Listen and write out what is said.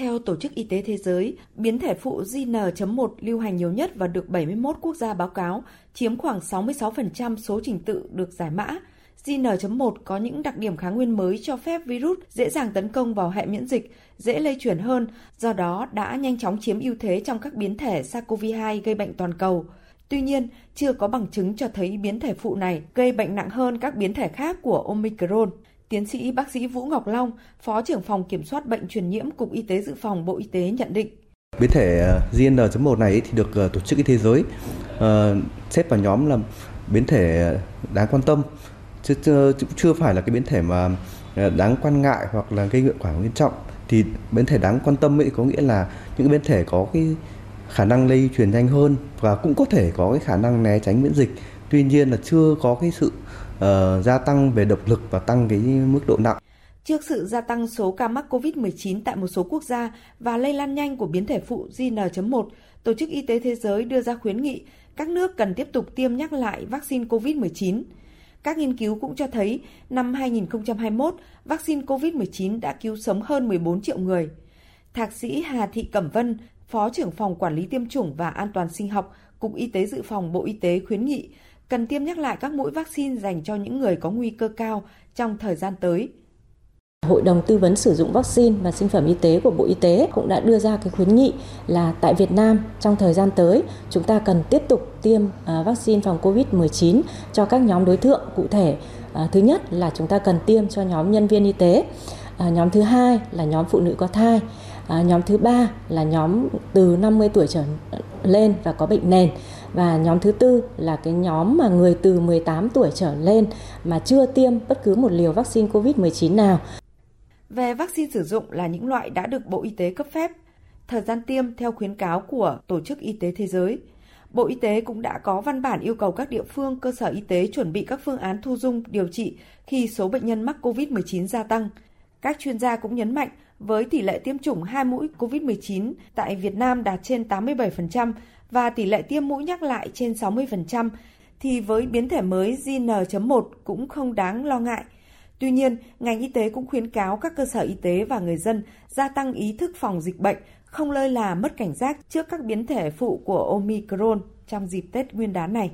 Theo Tổ chức Y tế Thế giới, biến thể phụ JN.1 lưu hành nhiều nhất và được 71 quốc gia báo cáo, chiếm khoảng 66% số trình tự được giải mã. JN.1 có những đặc điểm kháng nguyên mới cho phép virus dễ dàng tấn công vào hệ miễn dịch, dễ lây chuyển hơn, do đó đã nhanh chóng chiếm ưu thế trong các biến thể SARS-CoV-2 gây bệnh toàn cầu. Tuy nhiên, chưa có bằng chứng cho thấy biến thể phụ này gây bệnh nặng hơn các biến thể khác của Omicron. Tiến sĩ bác sĩ Vũ Ngọc Long, Phó trưởng phòng kiểm soát bệnh truyền nhiễm Cục Y tế Dự phòng Bộ Y tế nhận định. Biến thể à, JN.1 này thì được à, Tổ chức Y tế Giới uh, xếp vào nhóm là biến thể đáng quan tâm, chứ chưa, chưa phải là cái biến thể mà đáng quan ngại hoặc là gây hiệu quả nghiêm trọng. Thì biến thể đáng quan tâm ấy có nghĩa là những biến thể có cái khả năng lây truyền nhanh hơn và cũng có thể có cái khả năng né tránh miễn dịch. Tuy nhiên là chưa có cái sự uh, gia tăng về độc lực và tăng cái mức độ nặng. Trước sự gia tăng số ca mắc COVID-19 tại một số quốc gia và lây lan nhanh của biến thể phụ JN.1, Tổ chức Y tế Thế giới đưa ra khuyến nghị các nước cần tiếp tục tiêm nhắc lại vaccine COVID-19. Các nghiên cứu cũng cho thấy năm 2021, vaccine COVID-19 đã cứu sống hơn 14 triệu người. Thạc sĩ Hà Thị Cẩm Vân, Phó trưởng phòng quản lý tiêm chủng và an toàn sinh học, Cục Y tế Dự phòng Bộ Y tế khuyến nghị cần tiêm nhắc lại các mũi vaccine dành cho những người có nguy cơ cao trong thời gian tới. Hội đồng tư vấn sử dụng vaccine và sinh phẩm y tế của Bộ Y tế cũng đã đưa ra cái khuyến nghị là tại Việt Nam trong thời gian tới chúng ta cần tiếp tục tiêm à, vaccine phòng COVID-19 cho các nhóm đối tượng cụ thể. À, thứ nhất là chúng ta cần tiêm cho nhóm nhân viên y tế, à, nhóm thứ hai là nhóm phụ nữ có thai, nhóm thứ ba là nhóm từ 50 tuổi trở lên và có bệnh nền và nhóm thứ tư là cái nhóm mà người từ 18 tuổi trở lên mà chưa tiêm bất cứ một liều vaccine COVID-19 nào. Về vaccine sử dụng là những loại đã được Bộ Y tế cấp phép, thời gian tiêm theo khuyến cáo của Tổ chức Y tế Thế giới. Bộ Y tế cũng đã có văn bản yêu cầu các địa phương, cơ sở y tế chuẩn bị các phương án thu dung điều trị khi số bệnh nhân mắc COVID-19 gia tăng. Các chuyên gia cũng nhấn mạnh với tỷ lệ tiêm chủng hai mũi COVID-19 tại Việt Nam đạt trên 87% và tỷ lệ tiêm mũi nhắc lại trên 60%, thì với biến thể mới JN.1 cũng không đáng lo ngại. Tuy nhiên, ngành y tế cũng khuyến cáo các cơ sở y tế và người dân gia tăng ý thức phòng dịch bệnh, không lơi là mất cảnh giác trước các biến thể phụ của Omicron trong dịp Tết Nguyên đán này.